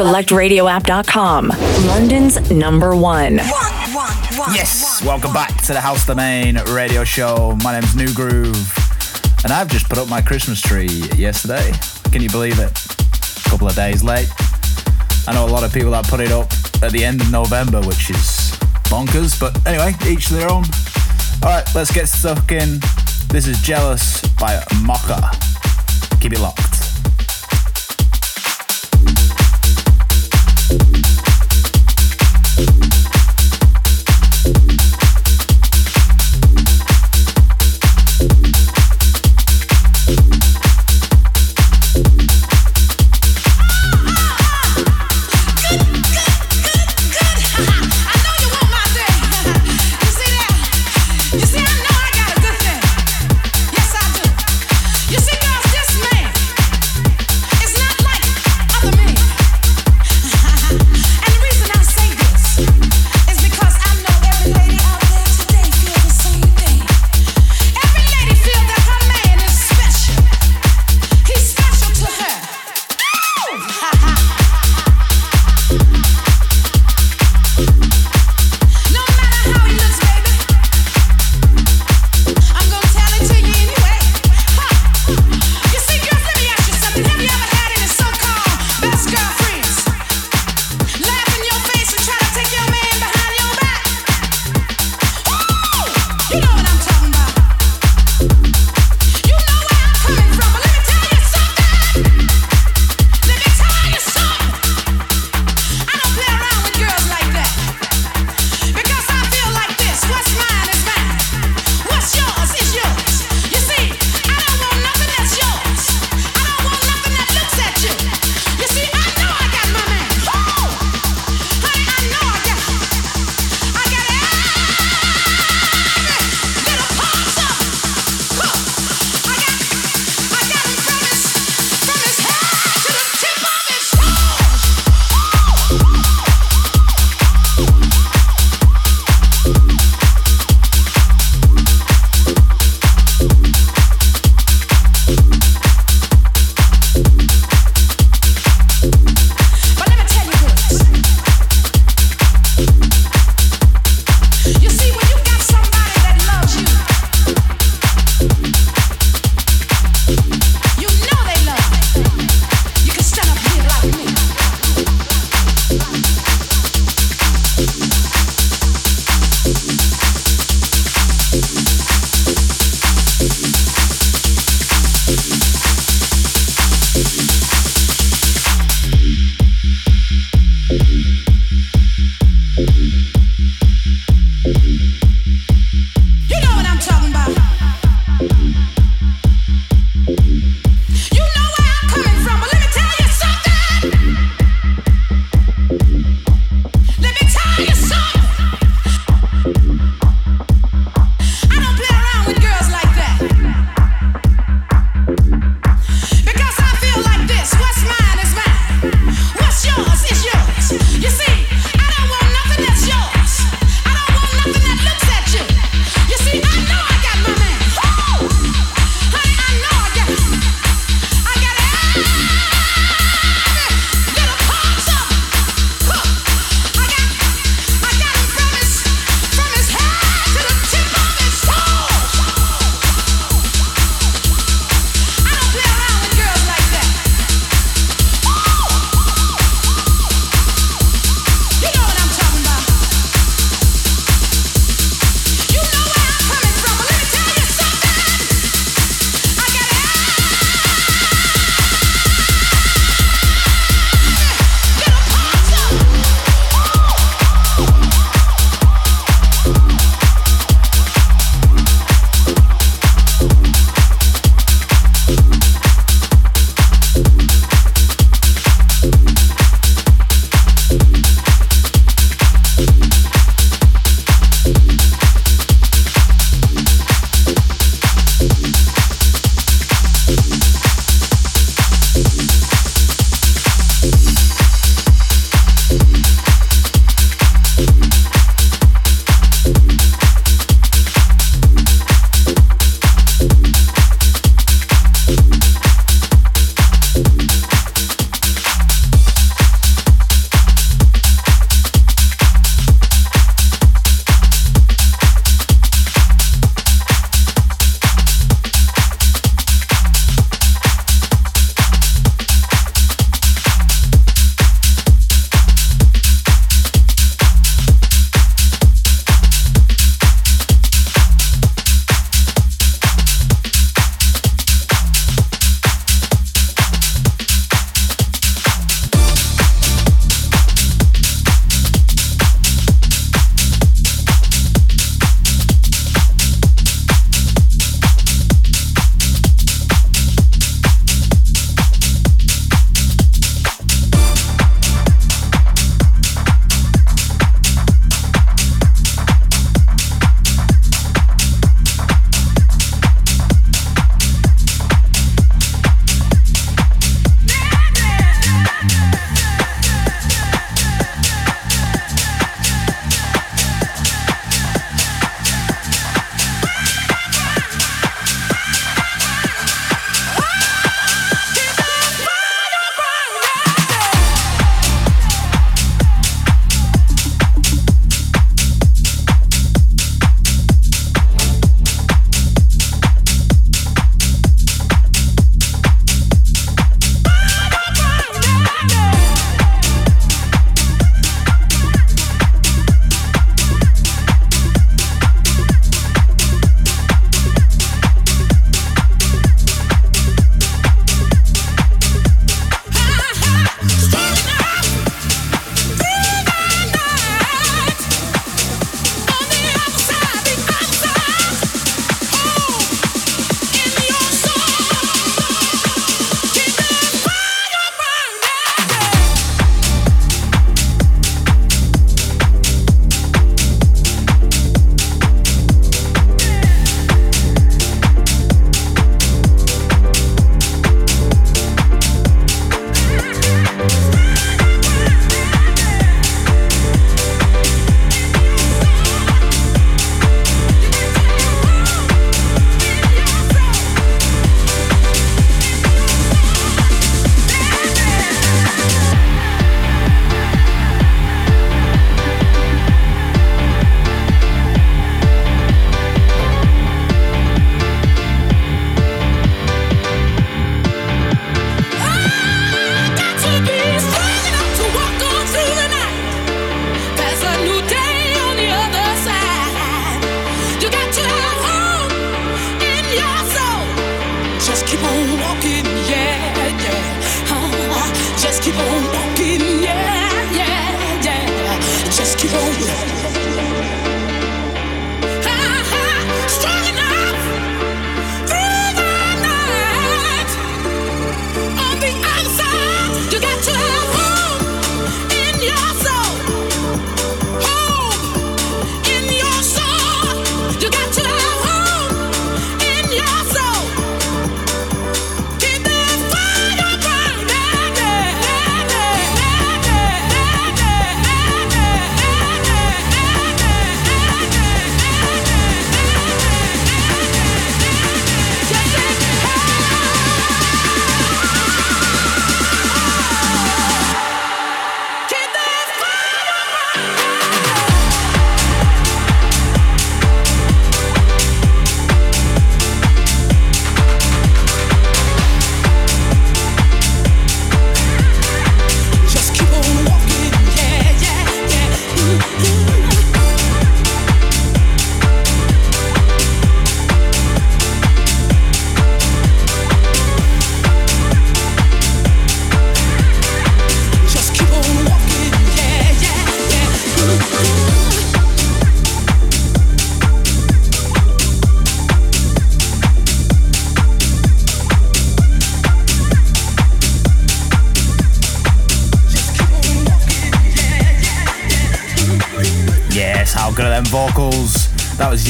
SelectRadioApp.com, London's number one. Yes, welcome back to the House Domain radio show. My name's NuGroove, and I've just put up my Christmas tree yesterday. Can you believe it? A couple of days late. I know a lot of people that put it up at the end of November, which is bonkers, but anyway, each their own. Alright, let's get stuck in. This is Jealous by Mocha. Keep it locked.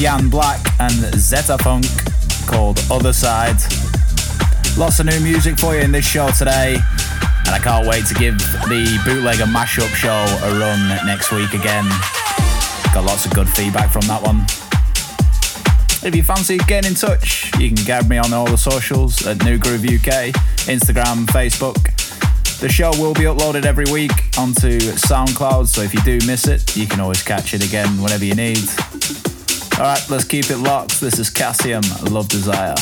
Jan Black and Zeta Funk called Other Side. Lots of new music for you in this show today, and I can't wait to give the bootlegger mashup show a run next week again. Got lots of good feedback from that one. If you fancy getting in touch, you can grab me on all the socials at NuGroove UK, Instagram, Facebook. The show will be uploaded every week onto SoundCloud, so if you do miss it, you can always catch it again whenever you need. Alright, let's keep it locked. This is Cassium, Love Desire.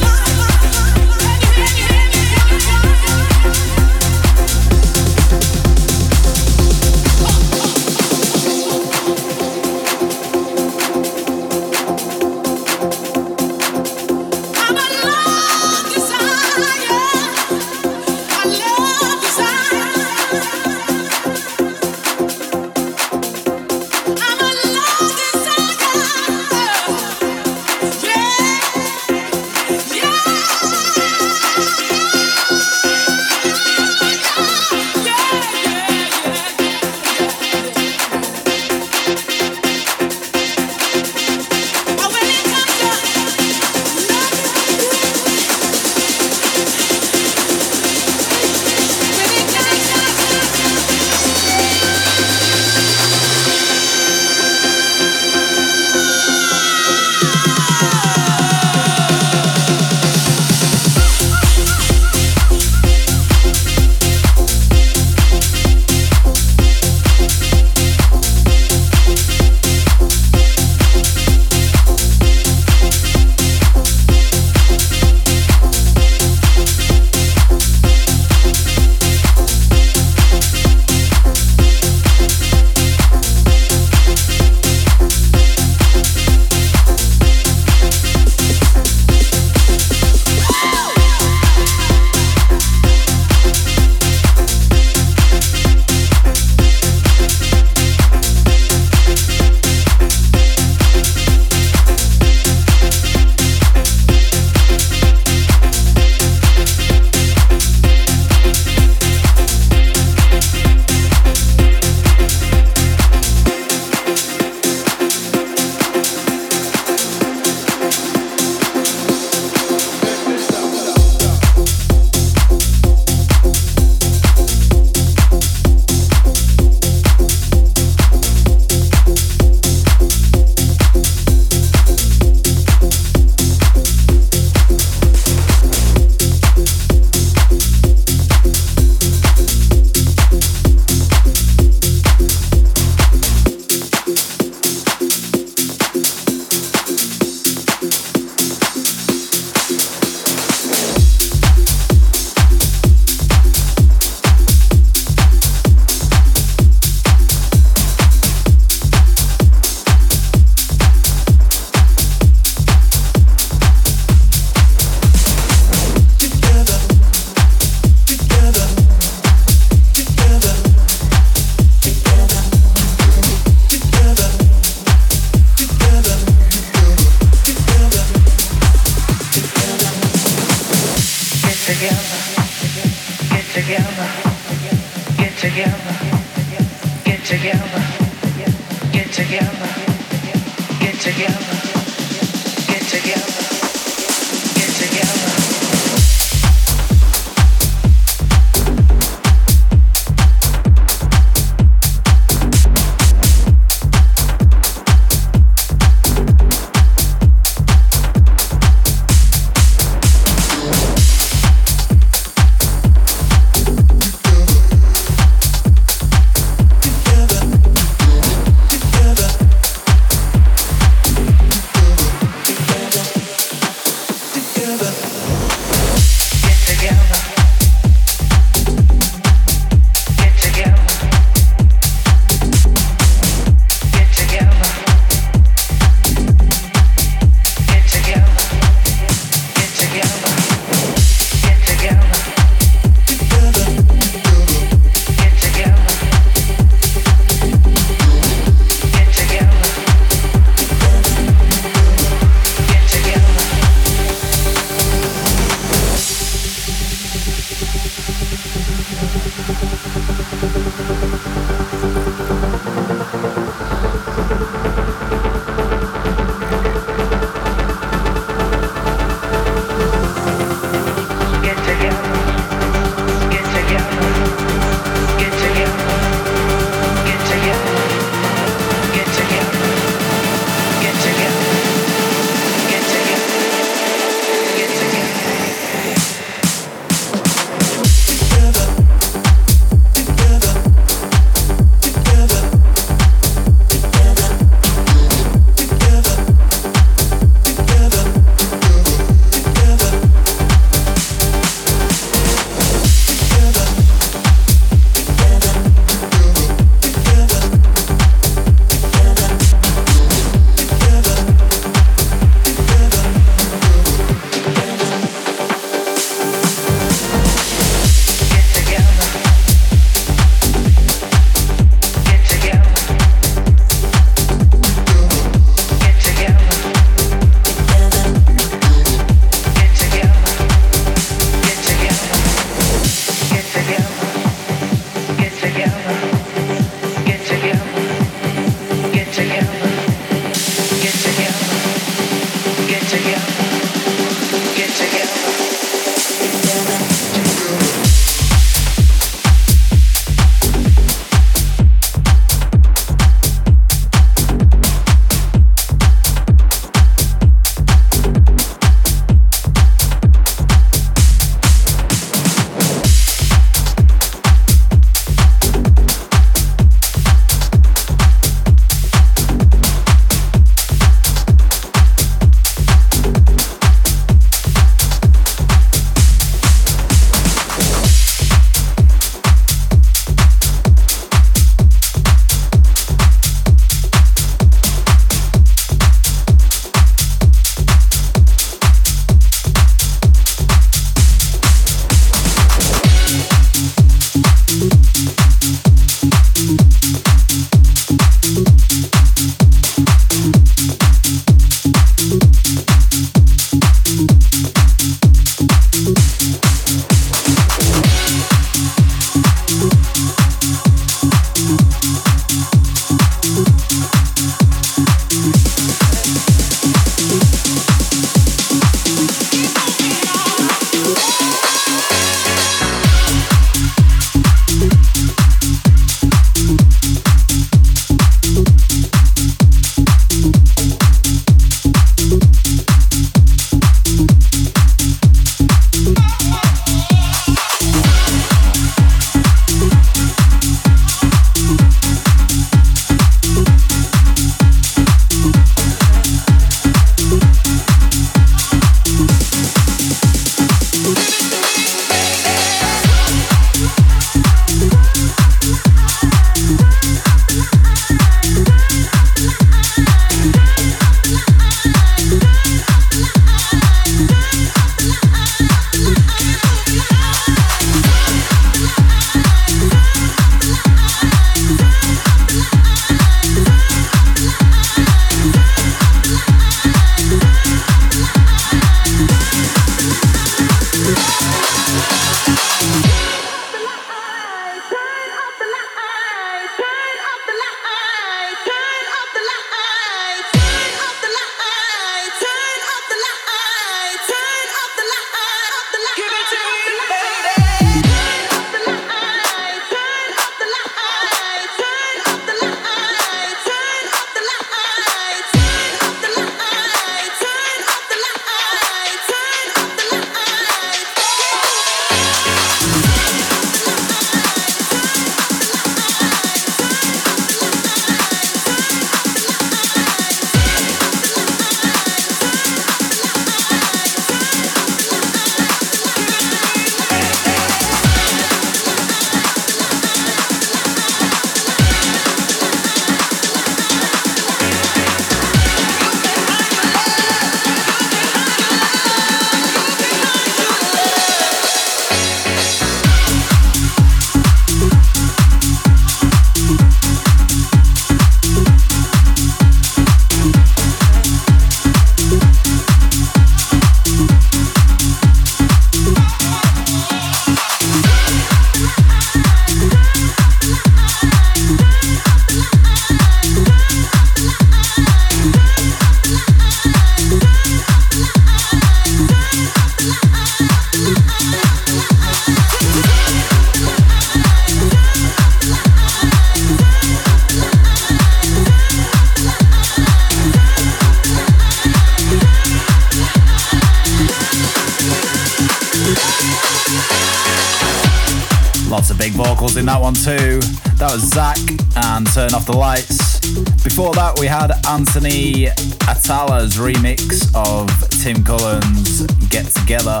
Was Zach and Turn Off the Lights. Before that, we had Anthony Atala's remix of Tim Cullen's Get Together.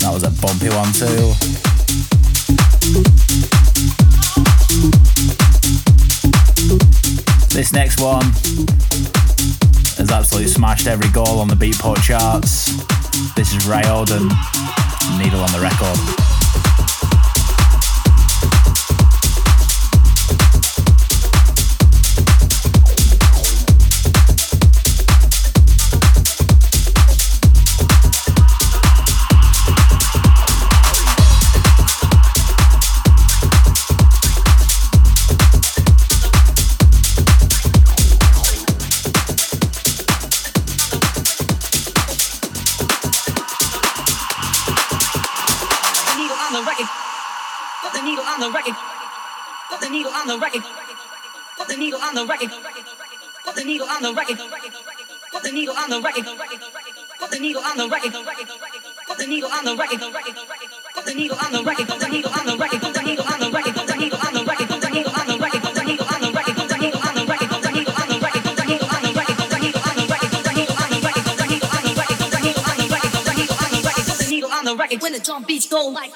That was a bumpy one too. This next one has absolutely smashed every goal on the Beatport charts. This is Ray Oden, Needle on the record. On the record. Put the needle on the record. Put the needle on the record. Put the needle on the record. Put the needle on the record. Put the needle on the record. Put the needle on the record. Put the needle on the record. Put the needle on the record. Put the needle on the record. Put the needle on the record. Put the needle on the record. Put the needle on the record. Put the needle on the record. Put the needle on the record. Put the needle on the record. Put the needle on the record. Put the needle on the record. When the drum beats go like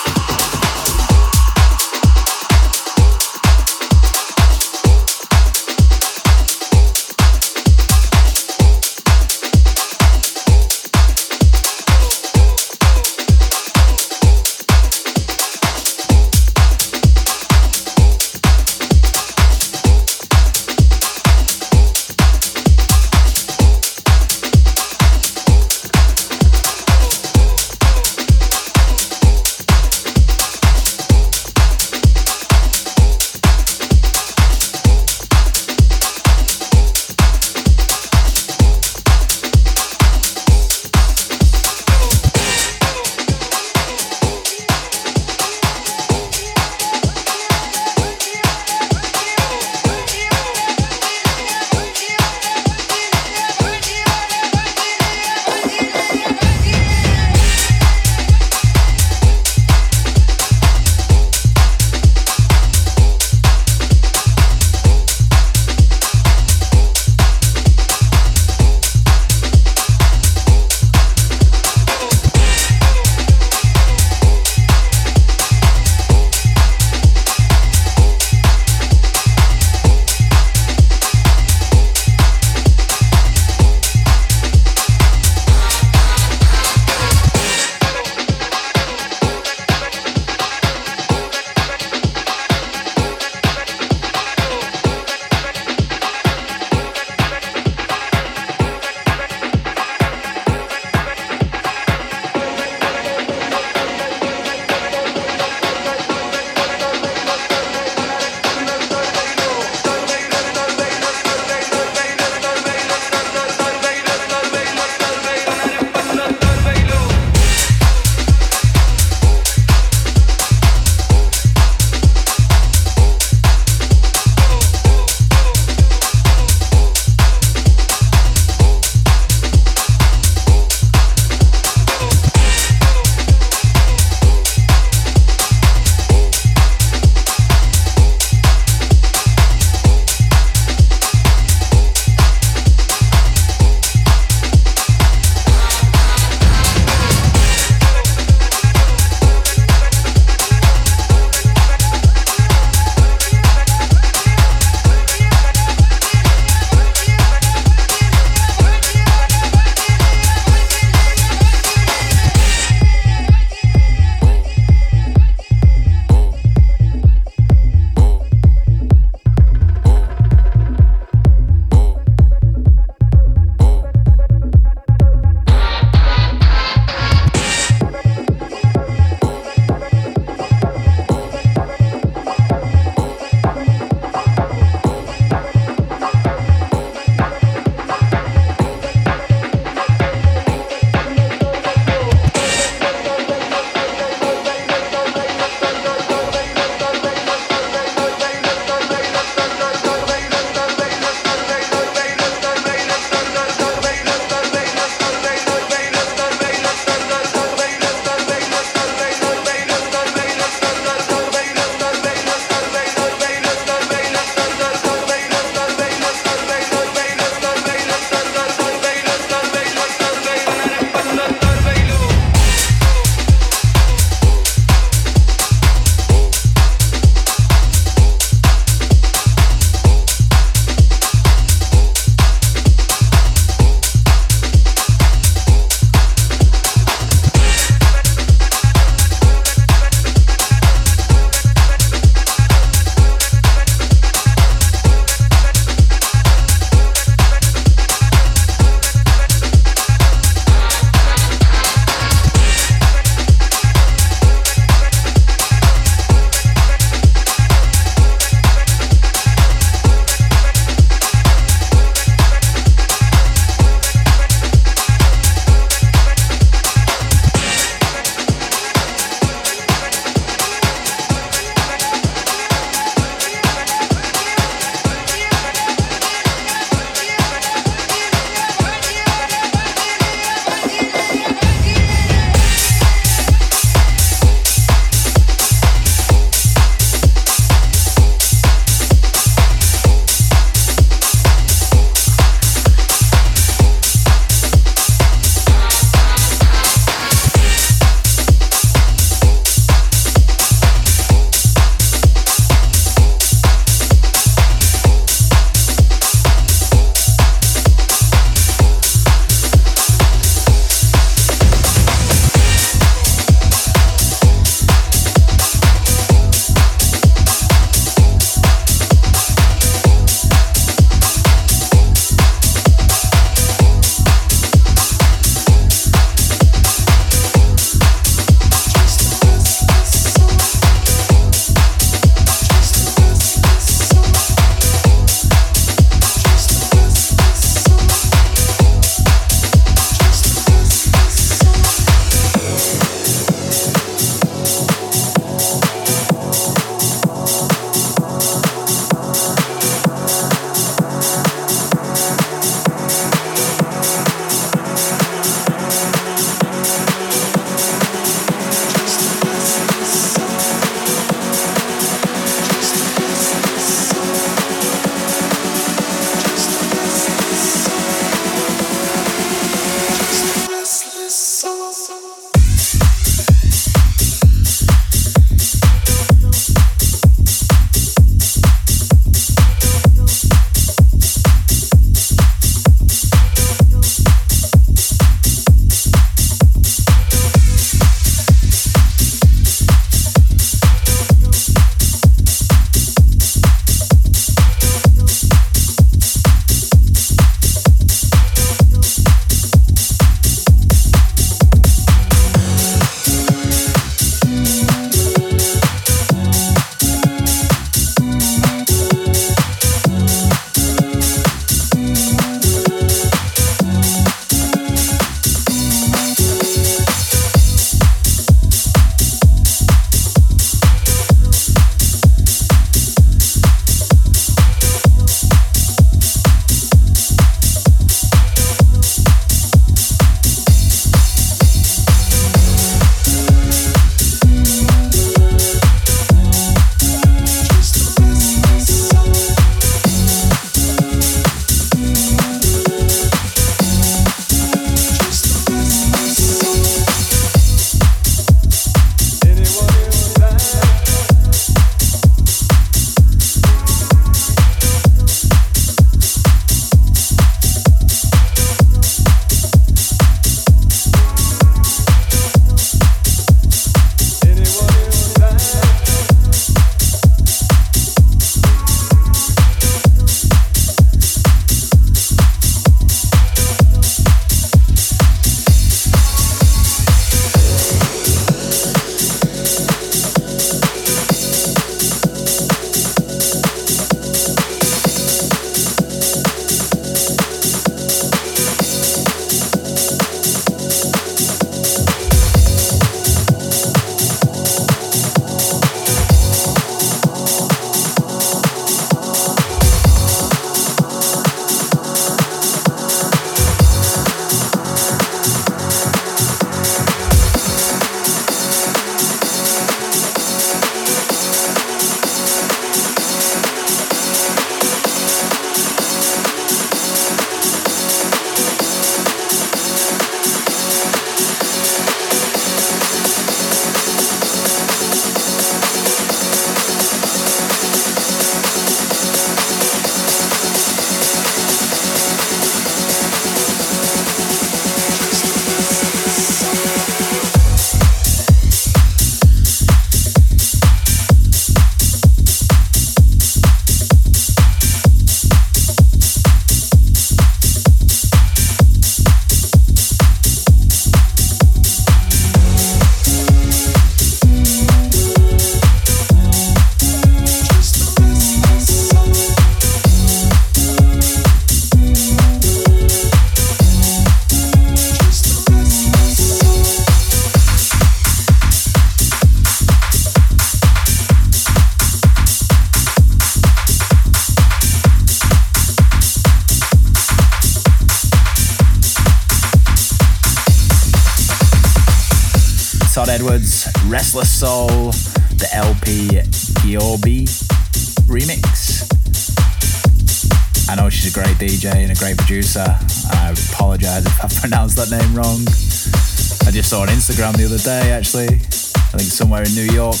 Instagram the other day, actually. I think somewhere in New York,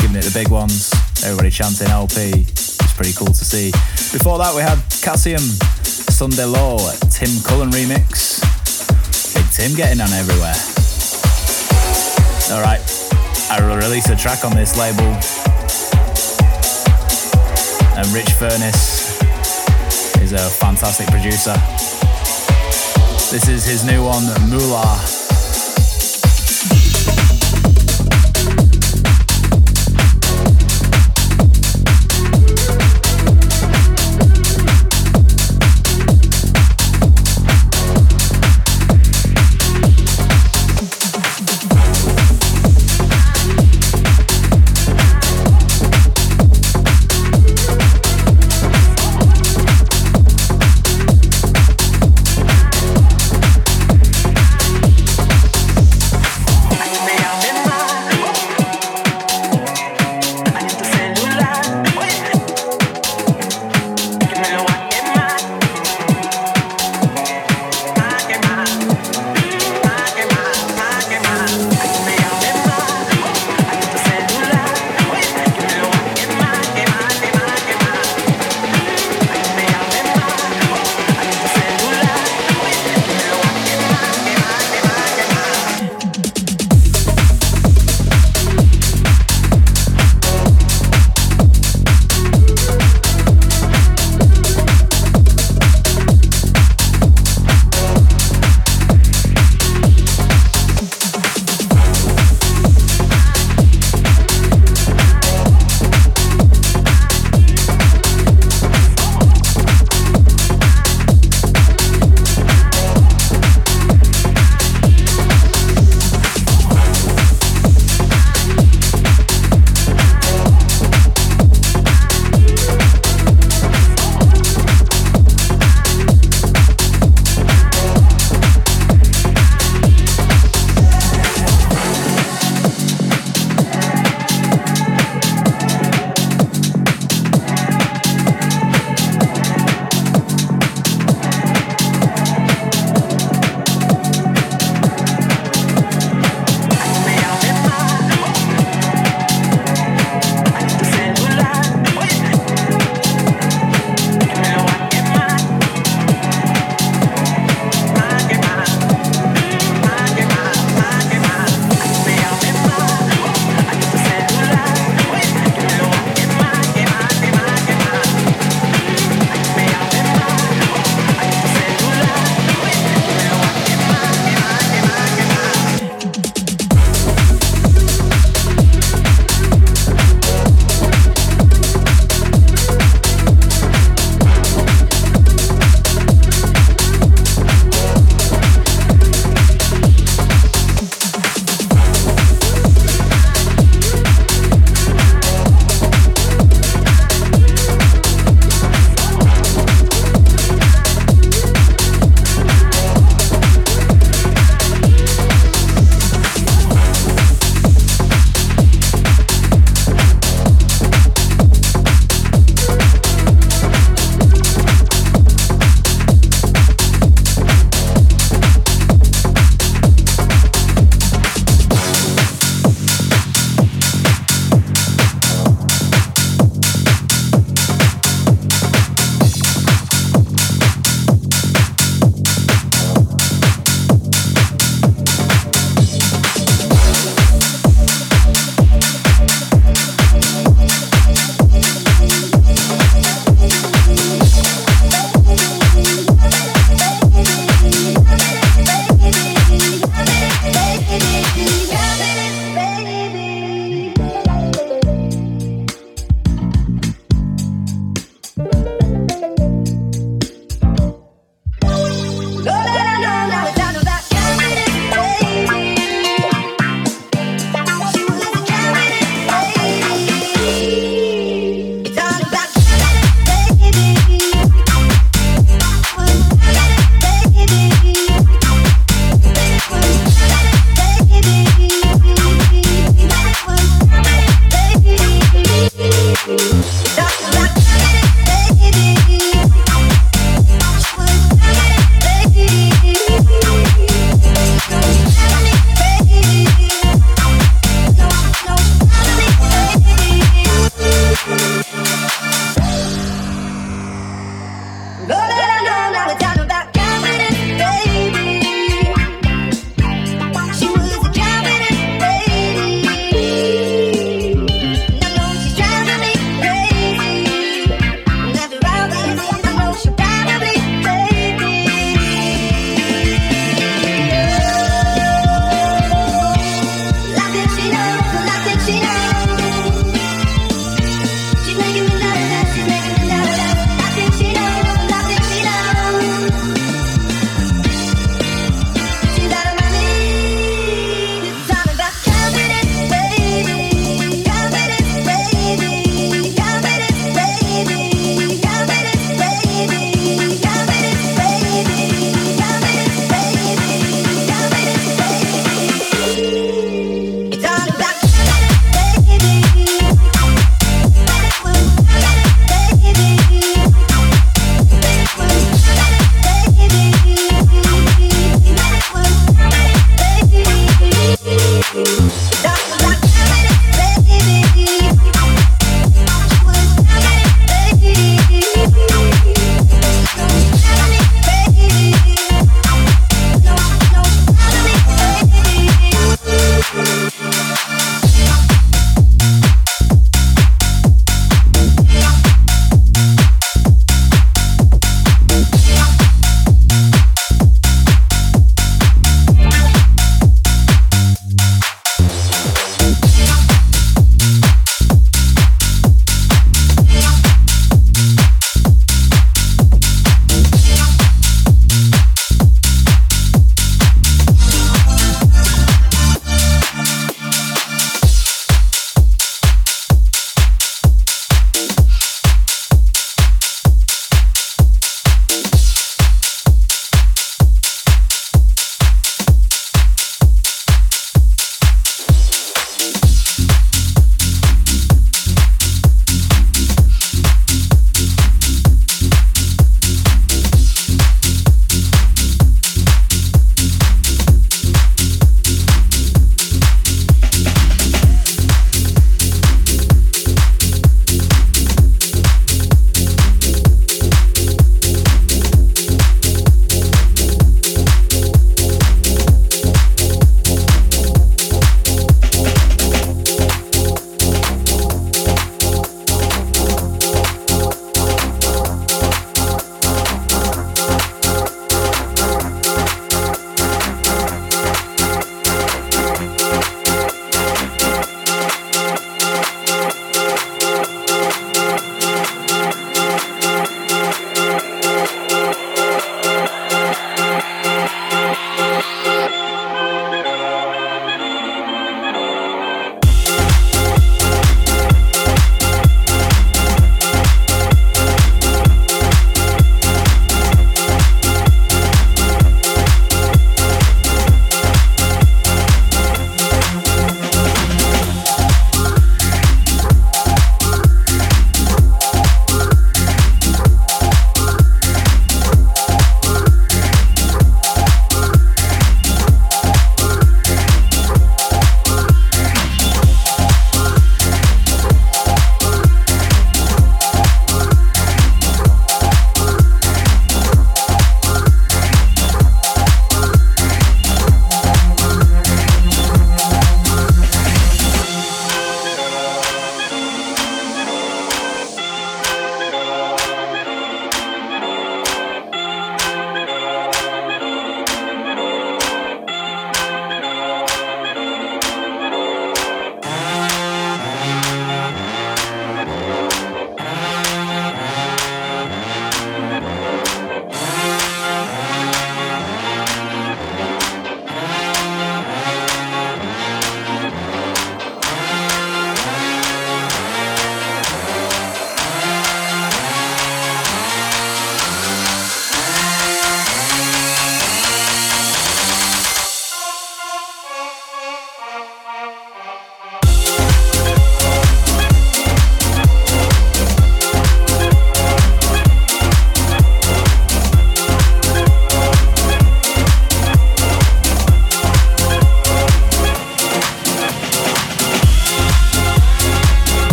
giving it the big ones. Everybody chanting LP. It's pretty cool to see. Before that, we had Cassimm Sunday Law, Tim Cullen remix. Big Tim getting on everywhere. Alright, I will release a track on this label. And Rich Furness is a fantastic producer. This is his new one, Moolah.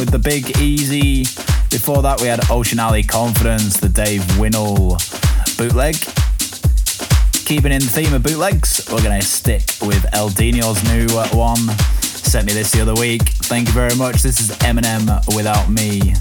With the Big Easy. Before that, we had Ocean Alley Confidence, the Dave Winnel bootleg. Keeping in the theme of bootlegs, we're going to stick with El Dino's new one. Sent me this the other week. Thank you very much. This is Eminem Without Me.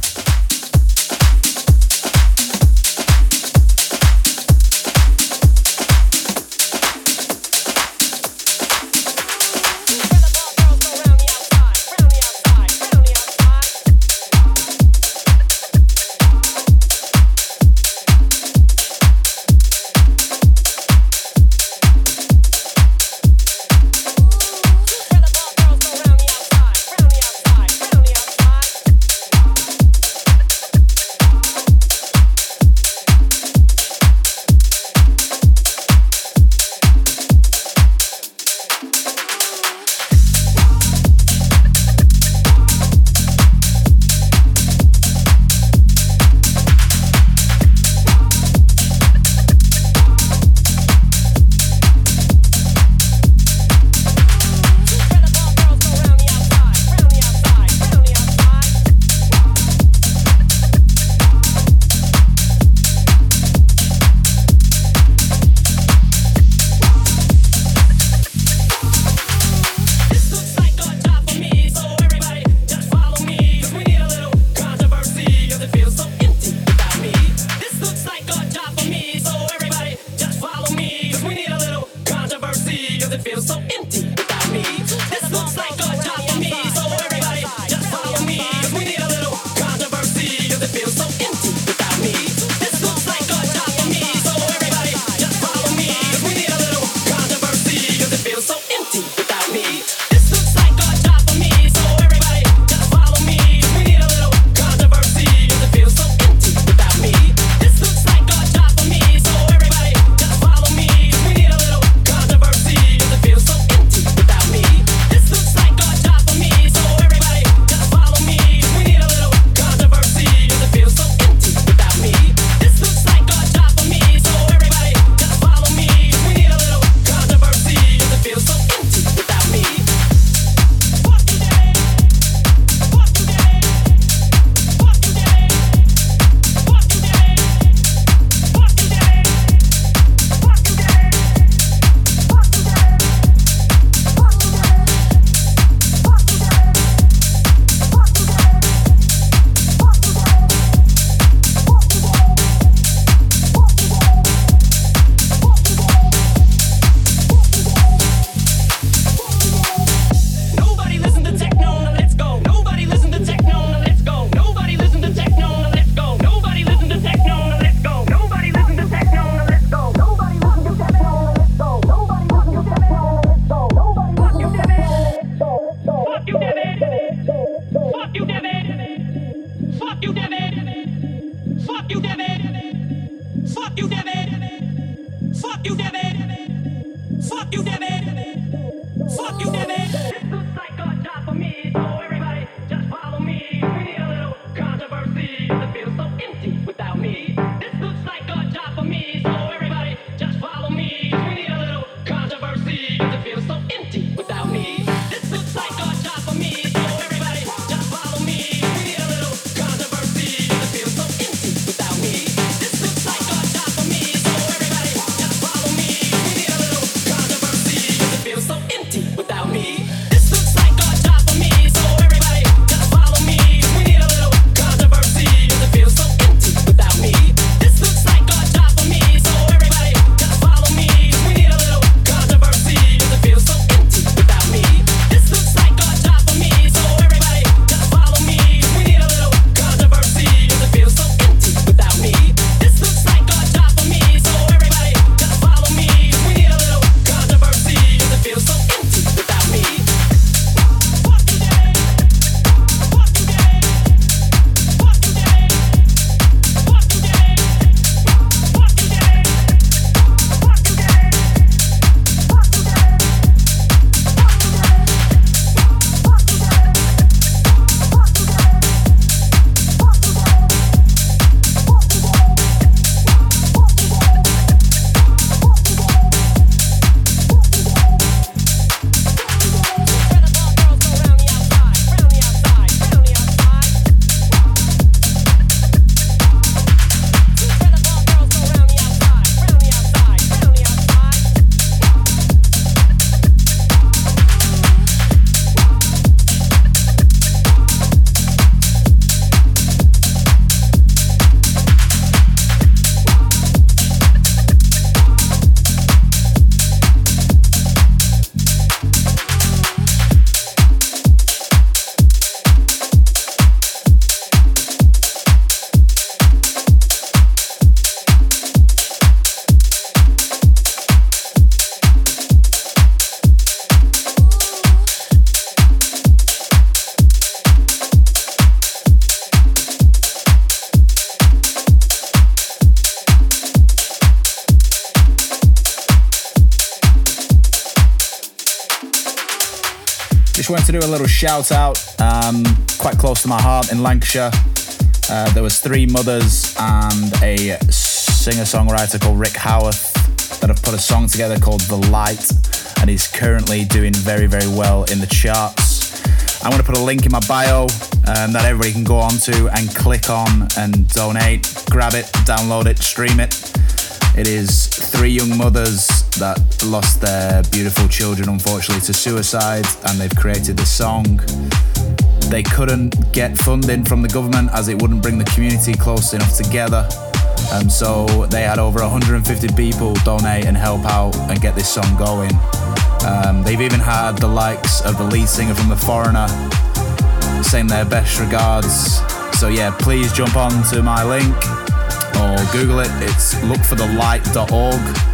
I want to do a little shout out. Um, quite close to my heart in Lancashire. Uh, there was three mothers and a singer-songwriter called Rick Howarth that have put a song together called The Light, and he's currently doing very, very well in the charts. I'm going to put a link in my bio um, that everybody can go on to and click on and donate, grab it, download it, stream it. It is three young mothers that lost their beautiful children, unfortunately, to suicide, and they've created this song. They couldn't get funding from the government as it wouldn't bring the community close enough together. And so they had over 150 people donate and help out and get this song going. Um, they've even had the likes of the lead singer from The Foreigner saying their best regards. So yeah, please jump on to my link or Google it. It's lookforthelight.org.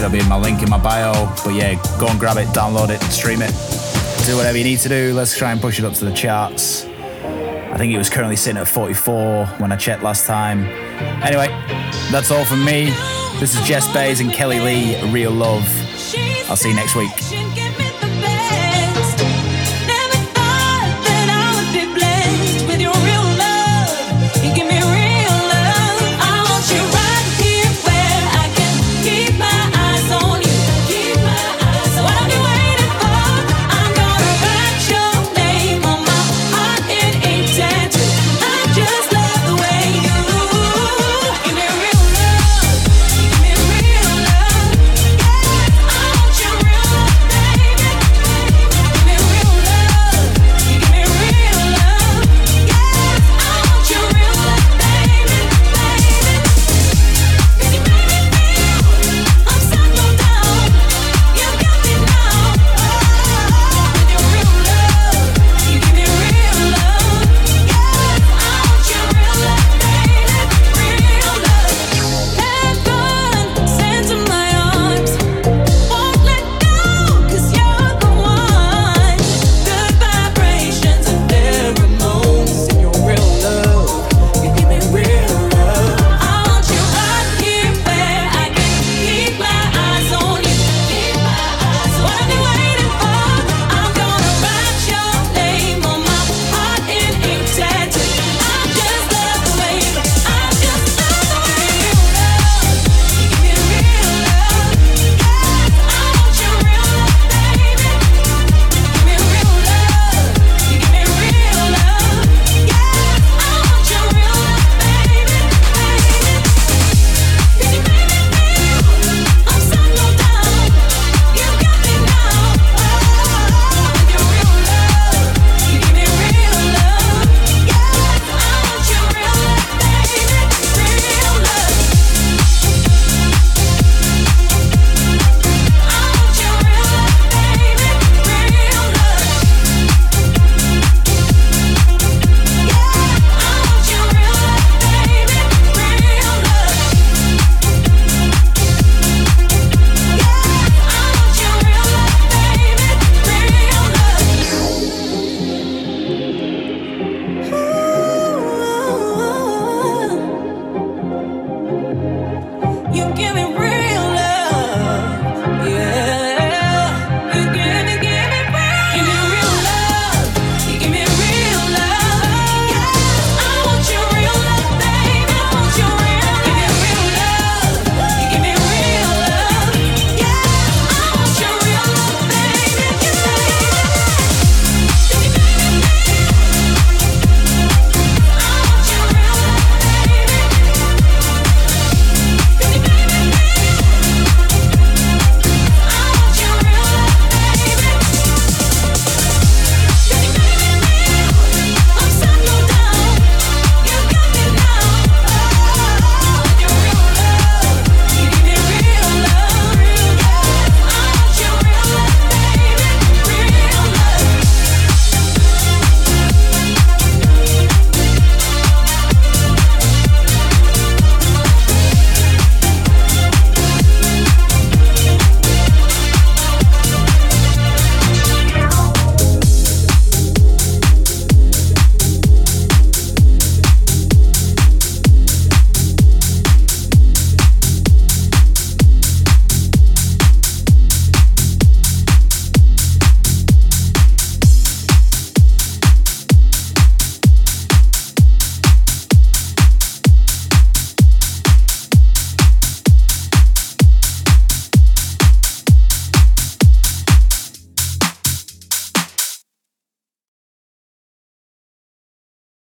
It'll be in my link in my bio. But yeah, go and grab it, download it, stream it, do whatever you need to do. Let's try and push it up to the charts. I think it was currently sitting at 44 when I checked last time. Anyway, that's all from me. This is Jess Bays and Kelli-Leigh, Real Love. I'll see you next week.